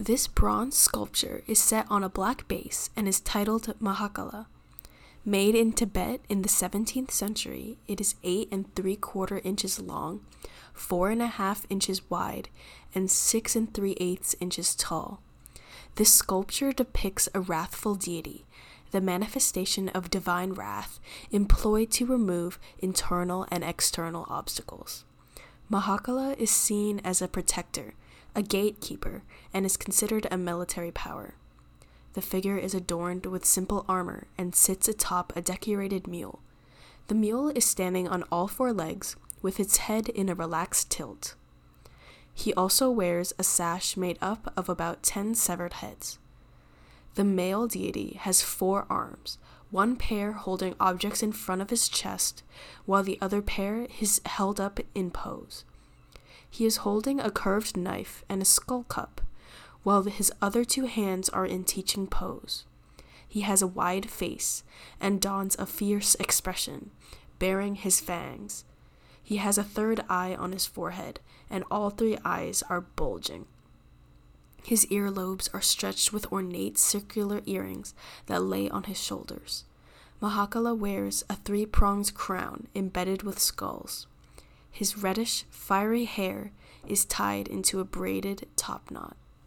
This bronze sculpture is set on a black base and is titled Mahakala. Made in Tibet in the 17th century, it is 8 and 3 quarter inches long, 4 and a half inches wide, and 6 and 3 eighths inches tall. This sculpture depicts a wrathful deity, the manifestation of divine wrath employed to remove internal and external obstacles. Mahakala is seen as a protector, a gatekeeper, and is considered a military power. The figure is adorned with simple armor and sits atop a decorated mule. The mule is standing on all four legs, with its head in a relaxed tilt. He also wears a sash made up of about ten severed heads. The male deity has four arms, one pair holding objects in front of his chest, while the other pair is held up in pose. He is holding a curved knife and a skull cup, while his other two hands are in teaching pose. He has a wide face and dons a fierce expression, baring his fangs. He has a third eye on his forehead, and all three eyes are bulging. His earlobes are stretched with ornate circular earrings that lay on his shoulders. Mahakala wears a three pronged crown embedded with skulls. His reddish, fiery hair is tied into a braided top knot.